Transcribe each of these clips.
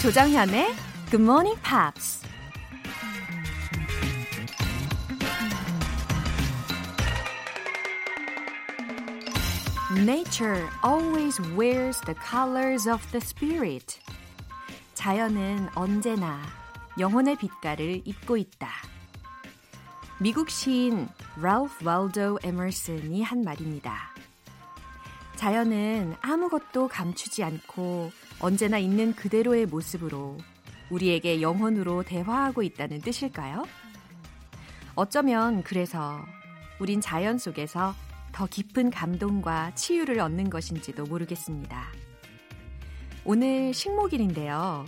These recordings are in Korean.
조정현의 Good Morning Pops. Nature always wears the colors of the spirit. 자연은 언제나 영혼의 빛깔을 입고 있다. 미국 시인 랄프 왈도 에머슨이 한 말입니다. 자연은 아무것도 감추지 않고 언제나 있는 그대로의 모습으로 우리에게 영혼으로 대화하고 있다는 뜻일까요? 어쩌면 그래서 우린 자연 속에서 더 깊은 감동과 치유를 얻는 것인지도 모르겠습니다. 오늘 식목일인데요.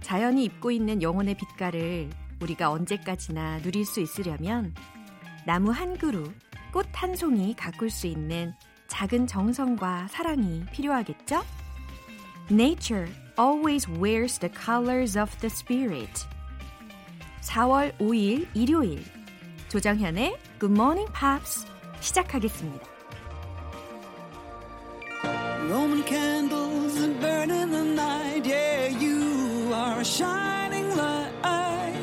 자연이 입고 있는 영혼의 빛깔을 우리가 언제까지나 누릴 수 있으려면 나무 한 그루, 꽃 한 송이 가꿀 수 있는 작은 정성과 사랑이 필요하겠죠? Nature always wears the colors of the spirit. 4월 5일 일요일 조정현의 Good Morning Pops 시작하겠습니다. Roman candles that burn in the night, yeah, you are a shining light.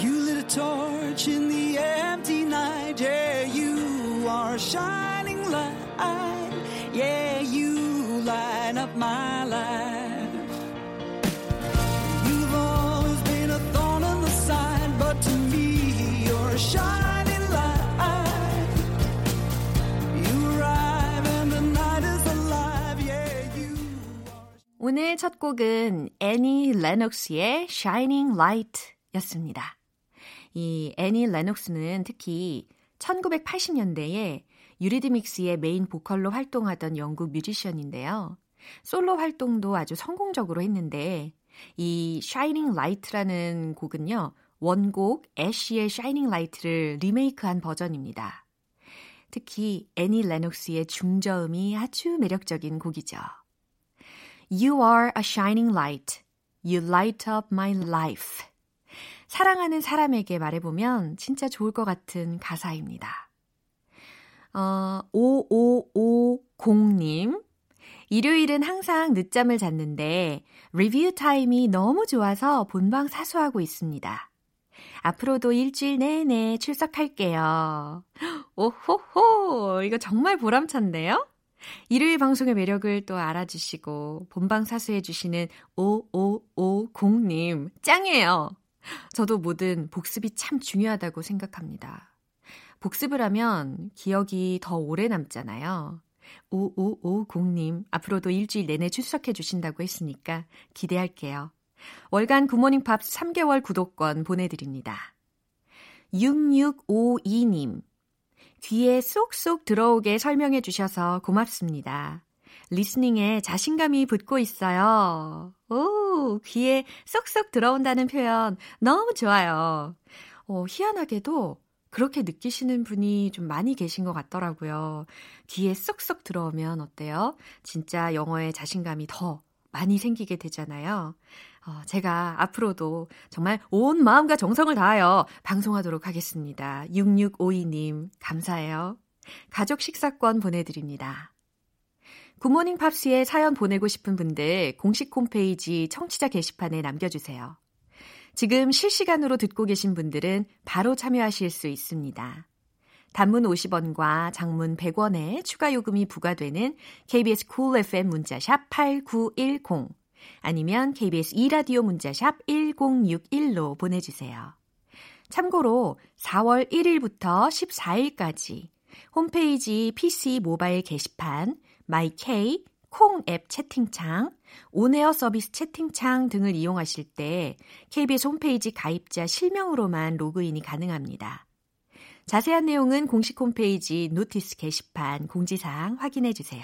You lit a torch in the empty night, yeah, you are a shining My life. You've always been a thorn in the side, but to me, you're a shining 오늘 첫 곡은 애니 레녹스의 Shining Light 였습니다. 이 애니 레녹스는 특히 1980년대에 유리드믹스의 메인 보컬로 활동하던 영국 뮤지션인데요. 솔로 활동도 아주 성공적으로 했는데 이 Shining Light라는 곡은요. 원곡 애쉬의 Shining Light를 리메이크한 버전입니다. 특히 애니 레녹스의 중저음이 아주 매력적인 곡이죠. You are a shining light. You light up my life. 사랑하는 사람에게 말해보면 진짜 좋을 것 같은 가사입니다. 어, 5550님. 일요일은 항상 늦잠을 잤는데 리뷰 타임이 너무 좋아서 본방 사수하고 있습니다. 앞으로도 일주일 내내 출석할게요. 오호호! 이거 정말 보람찬데요? 일요일 방송의 매력을 또 알아주시고 본방 사수해주시는 5550님, 짱이에요! 저도 뭐든 복습이 참 중요하다고 생각합니다. 복습을 하면 기억이 더 오래 남잖아요. 5550님, 앞으로도 일주일 내내 출석해 주신다고 했으니까 기대할게요. 월간 굿모닝 팝 3개월 구독권 보내드립니다. 6652님, 귀에 쏙쏙 들어오게 설명해 주셔서 고맙습니다. 리스닝에 자신감이 붙고 있어요. 오, 귀에 쏙쏙 들어온다는 표현 너무 좋아요. 어, 희한하게도 그렇게 느끼시는 분이 좀 많이 계신 것 같더라고요. 귀에 쏙쏙 들어오면 어때요? 진짜 영어에 자신감이 더 많이 생기게 되잖아요. 어, 제가 앞으로도 정말 온 마음과 정성을 다하여 방송하도록 하겠습니다. 6652님, 감사해요. 가족 식사권 보내드립니다. 굿모닝 팝스에 사연 보내고 싶은 분들 공식 홈페이지 청취자 게시판에 남겨주세요. 지금 실시간으로 듣고 계신 분들은 바로 참여하실 수 있습니다. 단문 50원과 장문 100원의 추가 요금이 부과되는 KBS Cool FM 문자샵 8910 아니면 KBS 2라디오 문자샵 1061로 보내주세요. 참고로 4월 1일부터 14일까지 홈페이지 PC 모바일 게시판, 마이케이, 콩 앱 채팅창, on air 서비스 채팅창 등을 이용하실 때 KBS 홈페이지 가입자 실명으로만 로그인이 가능합니다. 자세한 내용은 공식 홈페이지 notice 게시판 공지사항 확인해 주세요.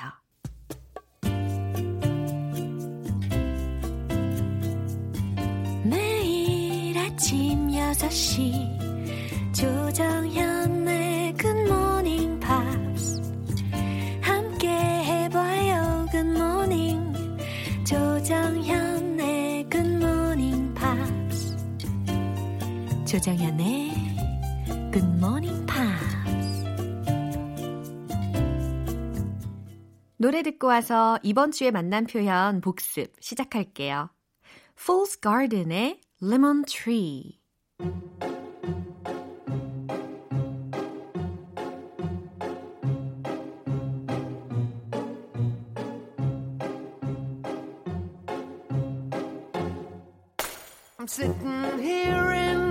매일 아침 6시 조정현 조정현의 굿모닝 팝스 노래 듣고 와서 이번 주에 만난 표현 복습 시작할게요. Fool's Garden의 Lemon Tree. I'm sitting here in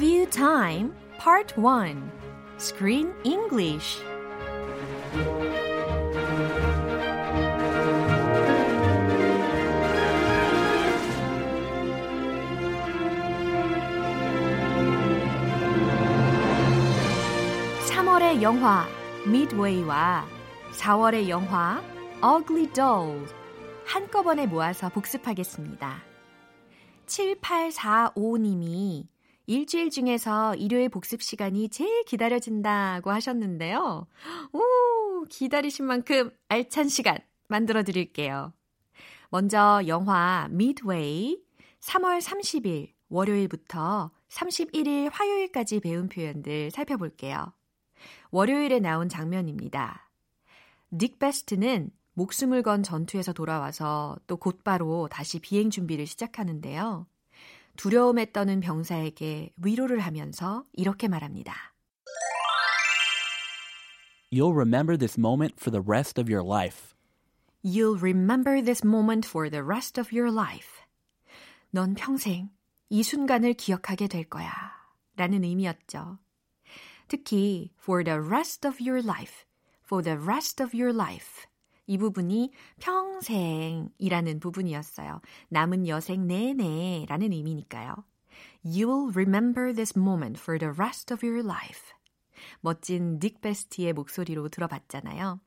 Review Time Part 1 Screen English 3월의 영화 Midway와 4월의 영화 Ugly Dolls 한꺼번에 모아서 복습하겠습니다. 7845님이 일주일 중에서 일요일 복습 시간이 제일 기다려진다고 하셨는데요. 오, 기다리신 만큼 알찬 시간 만들어 드릴게요. 먼저 영화 Midway 3월 30일 월요일부터 31일 화요일까지 배운 표현들 살펴볼게요. 월요일에 나온 장면입니다. 닉 베스트는 목숨을 건 전투에서 돌아와서 또 곧바로 다시 비행 준비를 시작하는데요. 두려움에 떠는 병사에게 위로를 하면서 이렇게 말합니다. You'll remember this moment for the rest of your life. You'll remember this moment for the rest of your life. 넌 평생 이 순간을 기억하게 될 거야. 라는 의미였죠. 특히 for the rest of your life, for the rest of your life. 이 부분이 평생이라는 부분이었어요. 남은 여생 내내 라는 의미니까요. You'll remember this moment for the rest of your life. 멋진 닉 베스티의 목소리로 들어봤잖아요.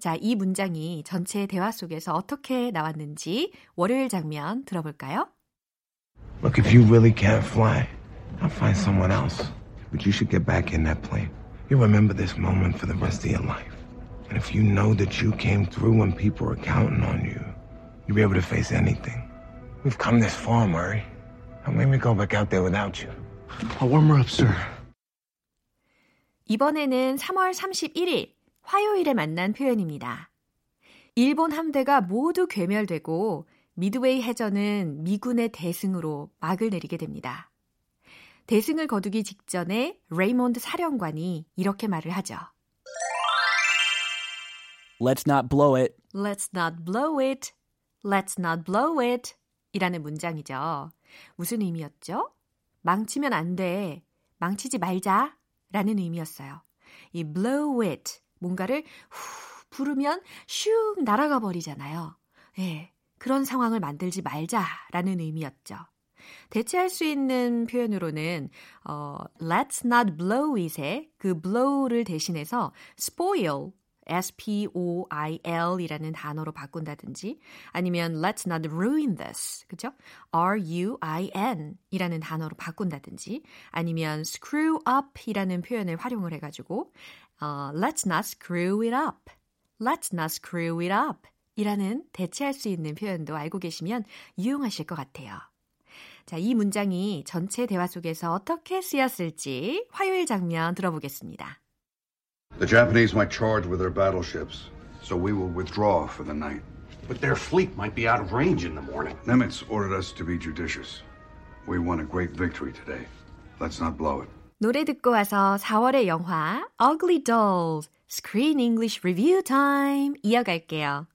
자, 이 문장이 전체 대화 속에서 어떻게 나왔는지 월요일 장면 들어볼까요? Look, if you really can't fly, I'll find someone else. But you should get back in that plane. You'll remember this moment for the rest of your life. And if you know that you came through when people are counting on you, you'll be able to face anything. We've come this far, Murray. Don't make me go back out there without you? I'll warm her up, sir. 이번에는 3월 31일 화요일에 만난 표현입니다. 일본 함대가 모두 괴멸되고 미드웨이 해전은 미군의 대승으로 막을 내리게 됩니다. 대승을 거두기 직전에 레이몬드 사령관이 이렇게 말을 하죠. Let's not blow it. Let's not blow it. Let's not blow it. 이라는 문장이죠. 무슨 의미였죠? 망치면 안 돼. 망치지 말자. 라는 의미였어요. 이 blow it. 뭔가를 후 부르면 슉 날아가 버리잖아요. 예. 그런 상황을 만들지 말자라는 의미였죠. 대체할 수 있는 표현으로는 어, let's not blow it의 그 blow를 대신해서 spoil S-P-O-I-L 이라는 단어로 바꾼다든지 아니면 let's not ruin this. 그죠? R-U-I-N 이라는 단어로 바꾼다든지 아니면 screw up 이라는 표현을 활용을 해가지고 어, let's not screw it up. let's not screw it up 이라는 대체할 수 있는 표현도 알고 계시면 유용하실 것 같아요. 자, 이 문장이 전체 대화 속에서 어떻게 쓰였을지 화요일 장면 들어보겠습니다. The Japanese might charge with their battleships, so we will withdraw for the night. But their fleet might be out of range in the morning. Nimitz ordered us to be judicious. We won a great victory today. Let's not blow it. 노래 듣고 와서 4월의 영화 Ugly Dolls Screen English Review Time 이어갈게요.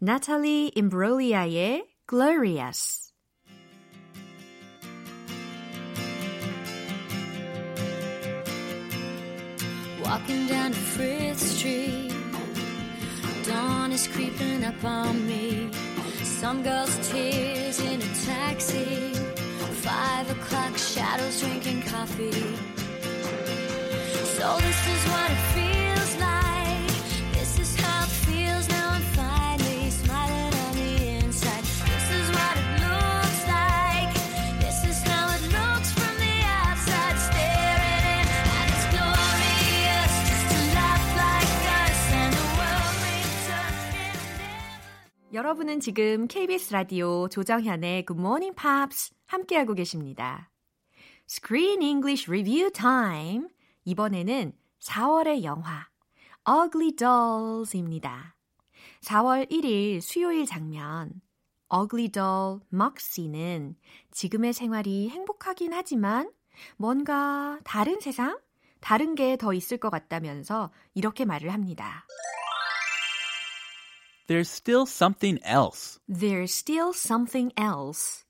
나탈리 임브롤리아의 Glorious Walking down Frith Street. Dawn is creeping up on me. Some girl's tears in a taxi. Five o'clock shadows drinking coffee. So this is what it feels 여러분은 지금 KBS 라디오 조정현의 Good Morning Pops 함께하고 계십니다. Screen English Review Time. 이번에는 4월의 영화 Ugly Dolls입니다. 4월 1일 수요일 장면 Ugly Doll Moxie는 지금의 생활이 행복하긴 하지만 뭔가 다른 세상? 다른 게 더 있을 것 같다면서 이렇게 말을 합니다. There's still something else. There's still something else.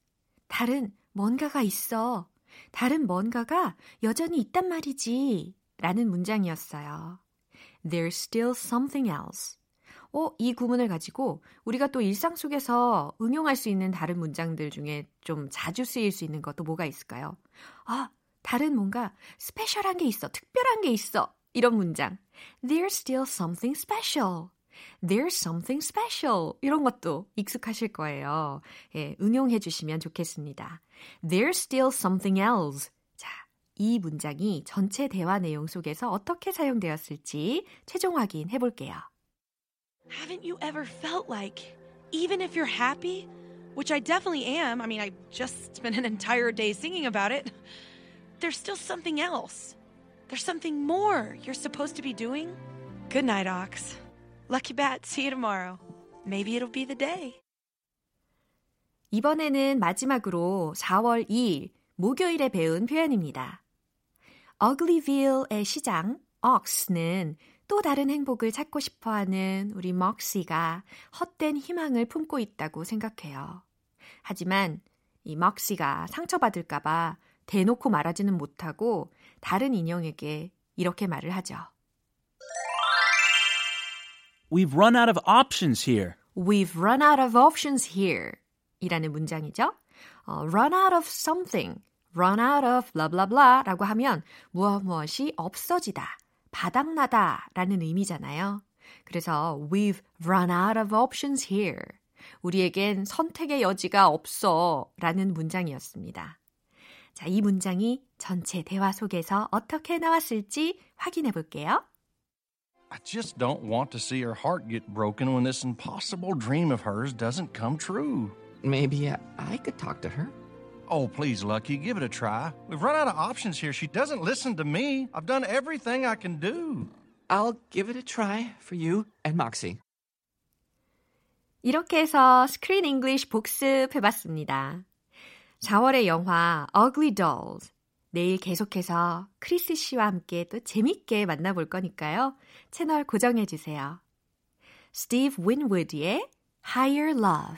다른 뭔가가 있어. 다른 뭔가가 여전히 있단 말이지. 라는 문장이었어요. There's still something else. 어, 이 구문을 가지고 우리가 또 일상 속에서 응용할 수 있는 다른 문장들 중에 좀 자주 쓰일 수 있는 것도 뭐가 있을까요? 아, 다른 뭔가 스페셜한 게 있어. 특별한 게 있어. 이런 문장. There's still something special. There's something special. 이런 것도 익숙하실 거예요. 예, 응용해 주시면 좋겠습니다. There's still something else. 자, 이 문장이 전체 대화 내용 속에서 어떻게 사용되었을지 최종 확인해 볼게요. Haven't you ever felt like, even if you're happy, which I definitely am, I mean, I just spent an entire day singing about it, there's still something else. There's something more you're supposed to be doing? Good night, Ox. Lucky Bat, see you tomorrow. Maybe it'll be the day. 이번에는 마지막으로 4월 2일 목요일에 배운 표현입니다. Uglyville의 시장 Ox는 또 다른 행복을 찾고 싶어하는 우리 먹시가 헛된 희망을 품고 있다고 생각해요. 하지만 이 먹시가 상처받을까봐 대놓고 말하지는 못하고 다른 인형에게 이렇게 말을 하죠. We've run out of options here. We've run out of options here. 이라는 문장이죠. 어, run out of something, run out of blah blah blah 라고 하면 무엇 무엇이 없어지다, 바닥나다 라는 의미잖아요. 그래서 we've run out of options here. 우리에겐 선택의 여지가 없어 라는 문장이었습니다. 자, 이 문장이 전체 대화 속에서 어떻게 나왔을지 확인해 볼게요. I just don't want to see her heart get broken when this impossible dream of hers doesn't come true. Maybe I, I could talk to her. Oh, please, Lucky, give it a try. We've run out of options here. She doesn't listen to me. I've done everything I can do. I'll give it a try for you and Moxie. 이렇게 해서 스크린 잉글리쉬 복습해봤습니다. 4월의 영화 Ugly Dolls. 내일 계속해서 크리스 씨와 함께 또 재밌게 만나볼 거니까요. 채널 고정해주세요. 스티브 윈우드의 Higher Love.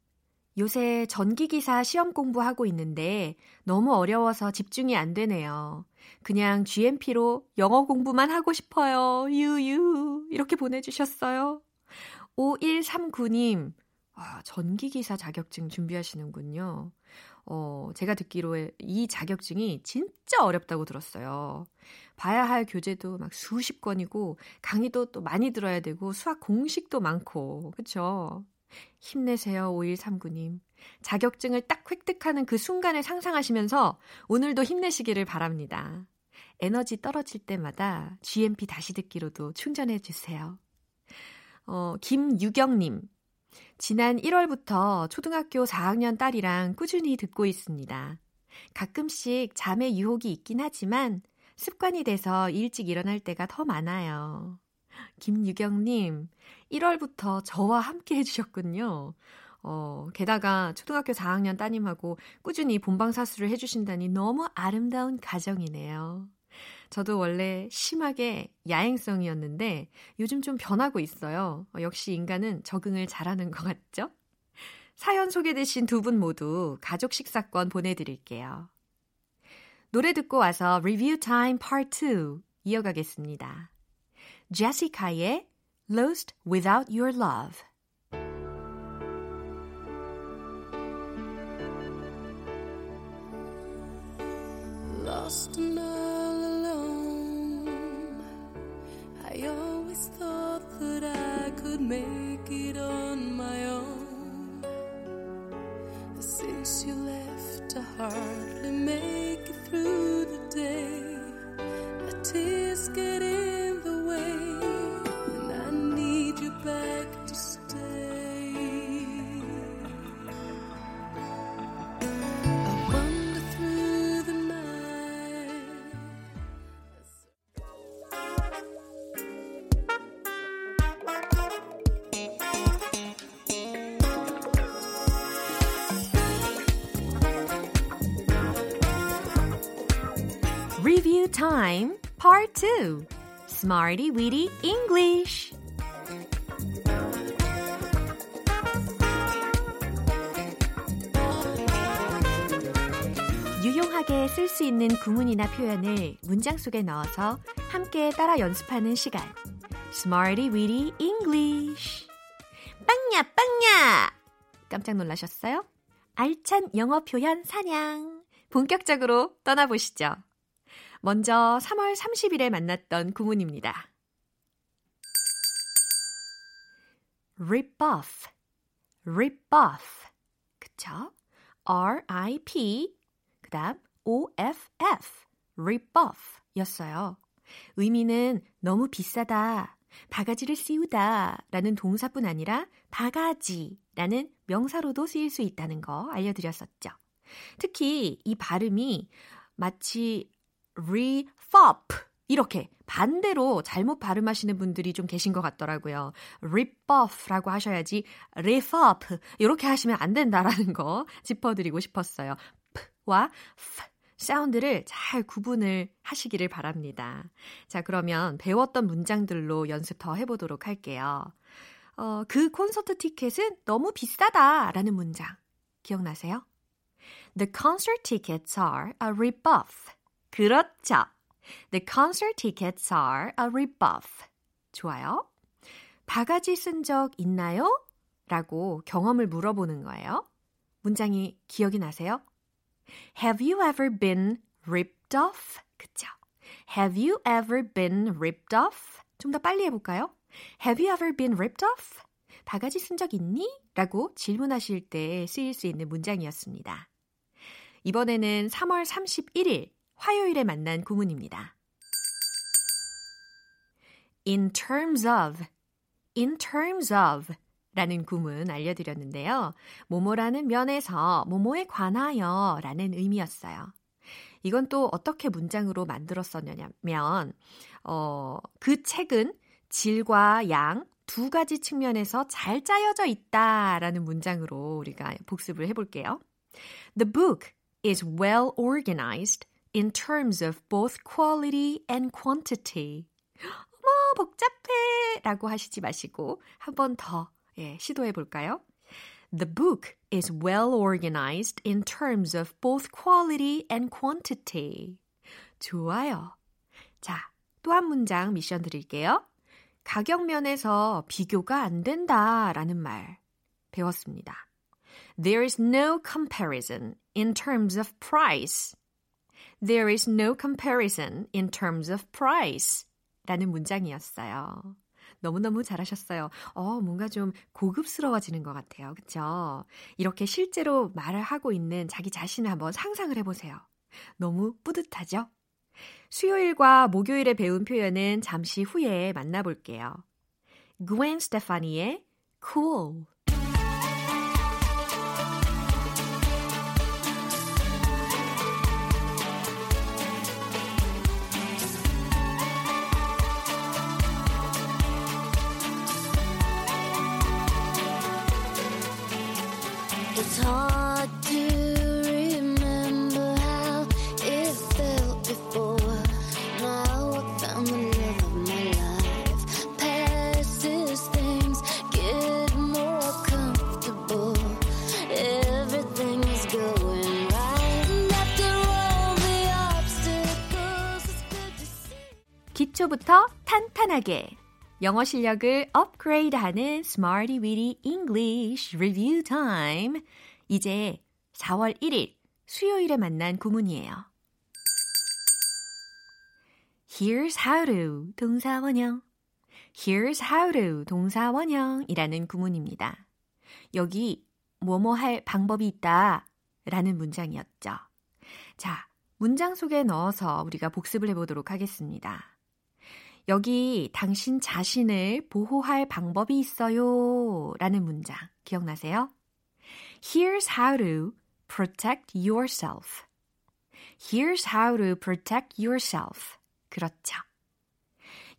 요새 전기기사 시험 공부하고 있는데 너무 어려워서 집중이 안 되네요. 그냥 GMP로 영어 공부만 하고 싶어요. 유유. 이렇게 보내주셨어요. 5139님. 아, 전기기사 자격증 준비하시는군요. 어, 제가 듣기로 이 자격증이 진짜 어렵다고 들었어요. 봐야 할 교재도 막 수십 권이고, 강의도 또 많이 들어야 되고, 수학 공식도 많고, 그쵸? 힘내세요, 5139님. 자격증을 딱 획득하는 그 순간을 상상하시면서 오늘도 힘내시기를 바랍니다. 에너지 떨어질 때마다 GMP 다시 듣기로도 충전해 주세요. 어, 김유경님. 지난 1월부터 초등학교 4학년 딸이랑 꾸준히 듣고 있습니다. 가끔씩 잠의 유혹이 있긴 하지만 습관이 돼서 일찍 일어날 때가 더 많아요. 김유경님, 1월부터 저와 함께 해주셨군요. 어, 게다가 초등학교 4학년 따님하고 꾸준히 본방사수를 해주신다니 너무 아름다운 가정이네요. 저도 원래 심하게 야행성이었는데 요즘 좀 변하고 있어요. 어, 역시 인간은 적응을 잘하는 것 같죠? 사연 소개되신 두 분 모두 가족 식사권 보내드릴게요. 노래 듣고 와서 리뷰 타임 파트 2 이어가겠습니다. Jessica, Calle, Lost Without Your Love. Lost and all alone. I always thought that I could make it on my own. Since you left, I hardly make it through the day. My tears get Review Time Part 2 Smarty Weedy English. 유용하게 쓸 수 있는 구문이나 표현을 문장 속에 넣어서 함께 따라 연습하는 시간. Smarty Weedy English. 빵야 빵야! 깜짝 놀라셨어요? 알찬 영어 표현 사냥. 본격적으로 떠나보시죠. 먼저 3월 30일에 만났던 구문입니다. rip off, rip off. 그쵸? R-I-P, 그 다음 O-F-F, rip off 였어요. 의미는 너무 비싸다, 바가지를 씌우다 라는 동사뿐 아니라 바가지라는 명사로도 쓰일 수 있다는 거 알려드렸었죠. 특히 이 발음이 마치 refop 이렇게 반대로 잘못 발음하시는 분들이 좀 계신 것 같더라고요. rip off라고 하셔야지 refop 이렇게 하시면 안 된다라는 거 짚어드리고 싶었어요. p와 f 사운드를 잘 구분을 하시기를 바랍니다. 자, 그러면 배웠던 문장들로 연습 더 해보도록 할게요. 어, 그 콘서트 티켓은 너무 비싸다라는 문장 기억나세요? The concert tickets are a rip-off. 그렇죠. The concert tickets are a rip-off. 좋아요. 바가지 쓴 적 있나요? 라고 경험을 물어보는 거예요. 문장이 기억이 나세요? Have you ever been ripped off? 그쵸? Have you ever been ripped off? 좀 더 빨리 해볼까요? Have you ever been ripped off? 바가지 쓴 적 있니? 라고 질문하실 때 쓰일 수 있는 문장이었습니다. 이번에는 3월 31일 화요일에 만난 구문입니다. in terms of, in terms of 라는 구문 알려드렸는데요. 모모라는 면에서 모모에 관하여 라는 의미였어요. 이건 또 어떻게 문장으로 만들었었냐면, 어, 그 책은 질과 양 두 가지 측면에서 잘 짜여져 있다 라는 문장으로 우리가 복습을 해볼게요. The book is well organized in terms of both quality and quantity. 어머, 복잡해! 라고 하시지 마시고 한 번 더 예, 시도해 볼까요? The book is well organized in terms of both quality and quantity. 좋아요. 자, 또 한 문장 미션 드릴게요. 가격 면에서 비교가 안 된다라는 말 배웠습니다. There is no comparison in terms of price. There is no comparison in terms of price. 라는 문장이었어요. 너무너무 잘하셨어요. 어, 뭔가 좀 고급스러워지는 것 같아요. 그쵸? 이렇게 실제로 말을 하고 있는 자기 자신을 한번 상상을 해보세요. 너무 뿌듯하죠? 수요일과 목요일에 배운 표현은 잠시 후에 만나볼게요. Gwen Stefani의 Cool. 기초부터 탄탄하게 영어 실력을 업그레이드하는 Smarty Weedy English Review Time. 이제 4월 1일 수요일에 만난 구문이에요. Here's how to 동사 원형. Here's how to 동사 원형이라는 구문입니다. 여기 뭐뭐 할 방법이 있다 라는 문장이었죠. 자, 문장 속에 넣어서 우리가 복습을 해보도록 하겠습니다. 여기 당신 자신을 보호할 방법이 있어요 라는 문장 기억나세요? Here's how to protect yourself. Here's how to protect yourself. 그렇죠.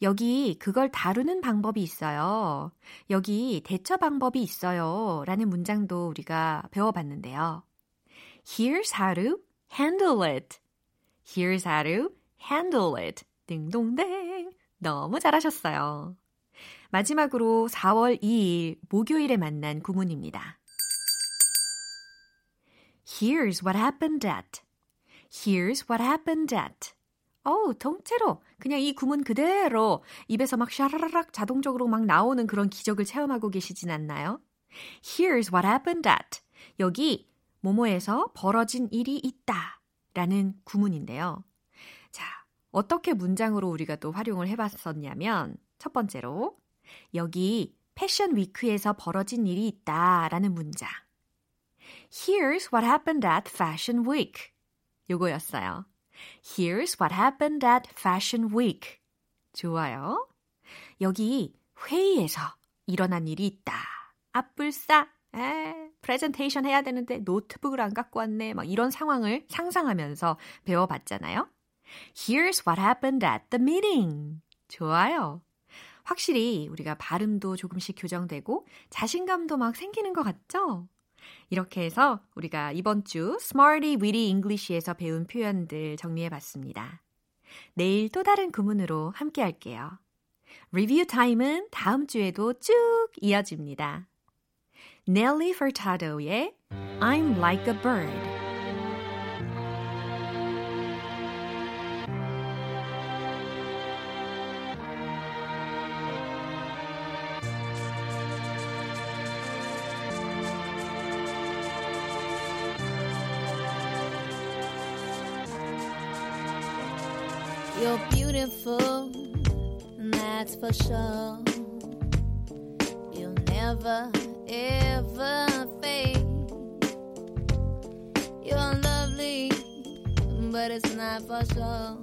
여기 그걸 다루는 방법이 있어요. 여기 대처 방법이 있어요. 라는 문장도 우리가 배워봤는데요. Here's how to handle it. Here's how to handle it. 딩동댕. 너무 잘하셨어요. 마지막으로 4월 2일 목요일에 만난 구문입니다. Here's what happened at. Here's what happened at. 어우, 통째로 그냥 이 구문 그대로 입에서 막 샤라라락 자동적으로 막 나오는 그런 기적을 체험하고 계시진 않나요? Here's what happened at. 여기 모모에서 벌어진 일이 있다 라는 구문인데요. 자, 어떻게 문장으로 우리가 또 활용을 해봤었냐면 첫 번째로 여기 패션 위크에서 벌어진 일이 있다 라는 문장. Here's what happened at Fashion Week. 요거였어요. Here's what happened at Fashion Week. 좋아요. 여기 회의에서 일어난 일이 있다. 아뿔싸. 에, 프레젠테이션 해야 되는데 노트북을 안 갖고 왔네. 막 이런 상황을 상상하면서 배워봤잖아요. Here's what happened at the meeting. 좋아요. 확실히 우리가 발음도 조금씩 교정되고 자신감도 막 생기는 것 같죠? 이렇게 해서 우리가 이번 주 Smarty Weedy English에서 배운 표현들 정리해 봤습니다. 내일 또 다른 구문으로 함께 할게요. 리뷰 타임은 다음 주에도 쭉 이어집니다. Nelly Furtado의 I'm Like a Bird You're beautiful, that's for sure. You'll never, ever fade. You're lovely, but it's not for sure.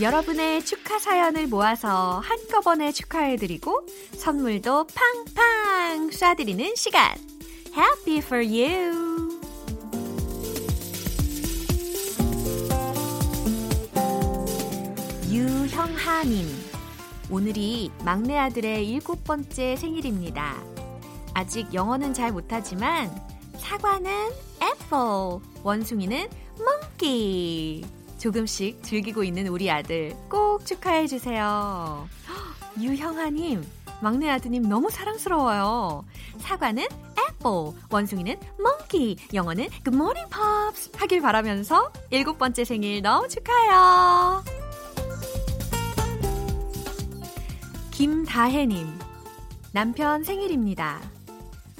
여러분의 축하 사연을 모아서 한꺼번에 축하해드리고 선물도 팡팡 쏴드리는 시간. Happy for you! 유형하님. 오늘이 막내 아들의 일곱 번째 생일입니다. 아직 영어는 잘 못하지만 사과는 apple, 원숭이는 monkey. 조금씩 즐기고 있는 우리 아들 꼭 축하해 주세요. 유형아님, 막내 아드님 너무 사랑스러워요. 사과는 apple, 원숭이는 monkey, 영어는 good morning pops 하길 바라면서 일곱 번째 생일 너무 축하해요. 김다혜님, 남편 생일입니다.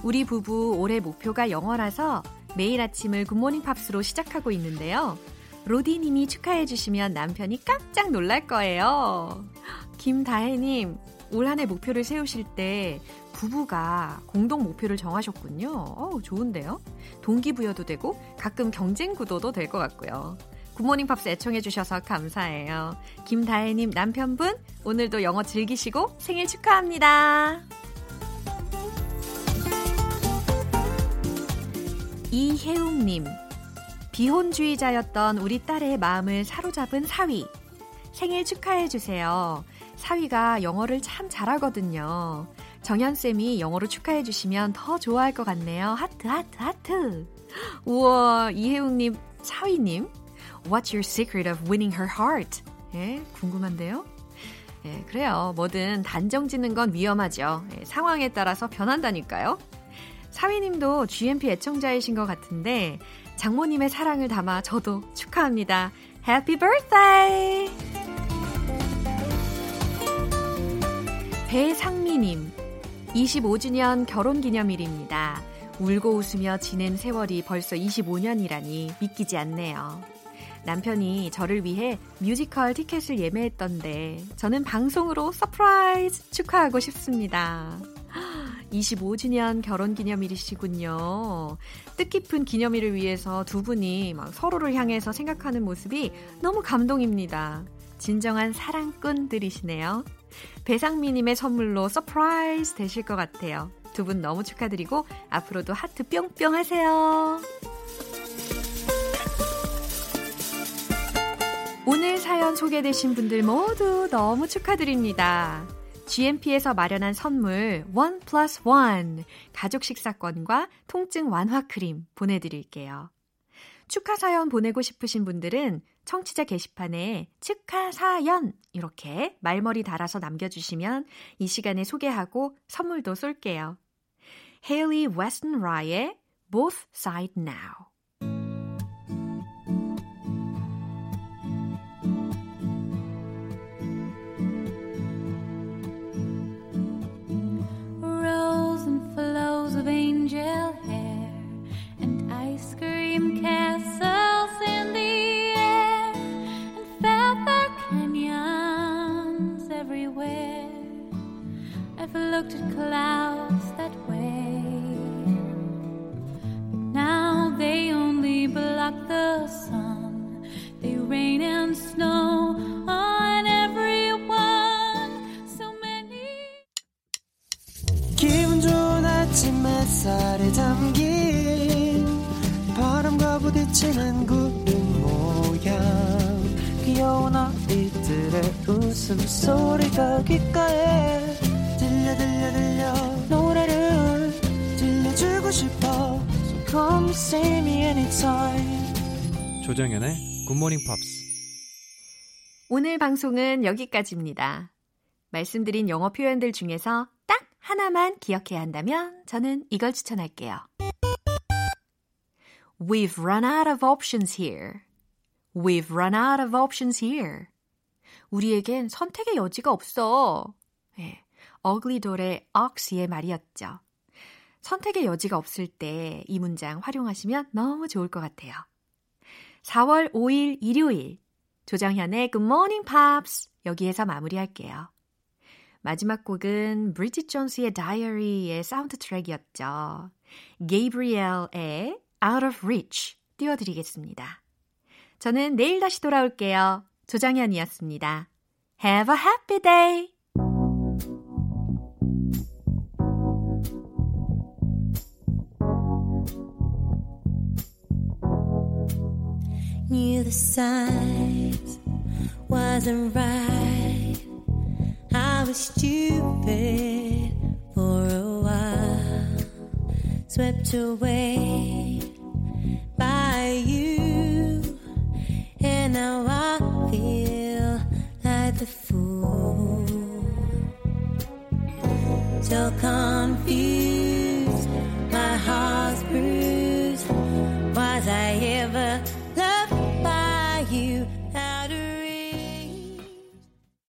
우리 부부 올해 목표가 영어라서 매일 아침을 굿모닝 팝스로 시작하고 있는데요. 로디님이 축하해 주시면 남편이 깜짝 놀랄 거예요. 김다혜님, 올 한 해 목표를 세우실 때 부부가 공동 목표를 정하셨군요. 어우, 좋은데요? 동기부여도 되고 가끔 경쟁 구도도 될 것 같고요. 굿모닝 팝스 애청해 주셔서 감사해요. 김다혜님 남편분, 오늘도 영어 즐기시고 생일 축하합니다. 이혜웅님, 비혼주의자였던 우리 딸의 마음을 사로잡은 사위. 생일 축하해주세요. 사위가 영어를 참 잘하거든요. 정현쌤이 영어로 축하해주시면 더 좋아할 것 같네요. 하트, 하트, 하트. 우와, 이혜웅님, 사위님. What's your secret of winning her heart? 예, 궁금한데요? 예, 그래요. 뭐든 단정 짓는 건 위험하죠. 예, 상황에 따라서 변한다니까요. 사위님도 GMP 애청자이신 것 같은데 장모님의 사랑을 담아 저도 축하합니다. Happy birthday! 배상미님, 25주년 결혼 기념일입니다. 울고 웃으며 지낸 세월이 벌써 25년이라니 믿기지 않네요. 남편이 저를 위해 뮤지컬 티켓을 예매했던데 저는 방송으로 surprise 축하하고 싶습니다. 25주년 결혼 기념일이시군요. 뜻깊은 기념일을 위해서 두 분이 막 서로를 향해서 생각하는 모습이 너무 감동입니다. 진정한 사랑꾼들이시네요. 배상미님의 선물로 surprise 되실 것 같아요. 두 분 너무 축하드리고 앞으로도 하트 뿅뿅 하세요. 오늘 사연 소개되신 분들 모두 너무 축하드립니다. GMP에서 마련한 선물 one plus one 가족 식사권과 통증 완화 크림 보내드릴게요. 축하 사연 보내고 싶으신 분들은 청취자 게시판에 축하 사연 이렇게 말머리 달아서 남겨주시면 이 시간에 소개하고 선물도 쏠게요. 헤일리 웨스튼라의 Both Sides Now 부딪히는 구름 모양. 귀여운 아이들의 웃음소리가 귓가에 들려 들려 들려. 노래를 들려주고 싶어. So come see me anytime. 조정연의 굿모닝 팝스 오늘 방송은 여기까지입니다. 말씀드린 영어 표현들 중에서 딱 하나만 기억해야 한다면 저는 이걸 추천할게요. We've run out of options here. We've run out of options here. 우리에겐 선택의 여지가 없어. 네, 어글리돌의 Ox의 말이었죠. 선택의 여지가 없을 때 이 문장 활용하시면 너무 좋을 것 같아요. 4월 5일 일요일 조정현의 Good Morning Pops 여기에서 마무리할게요. 마지막 곡은 브리짓 존스의 Diary의 사운드 트랙이었죠. Gabriel의 Out of Reach 띄워드리겠습니다. 저는 내일 다시 돌아올게요. 조정현이었습니다. Have a happy day! Knew the signs wasn't right. I was stupid for a while, swept away by you, and now I feel like the fool, so confused.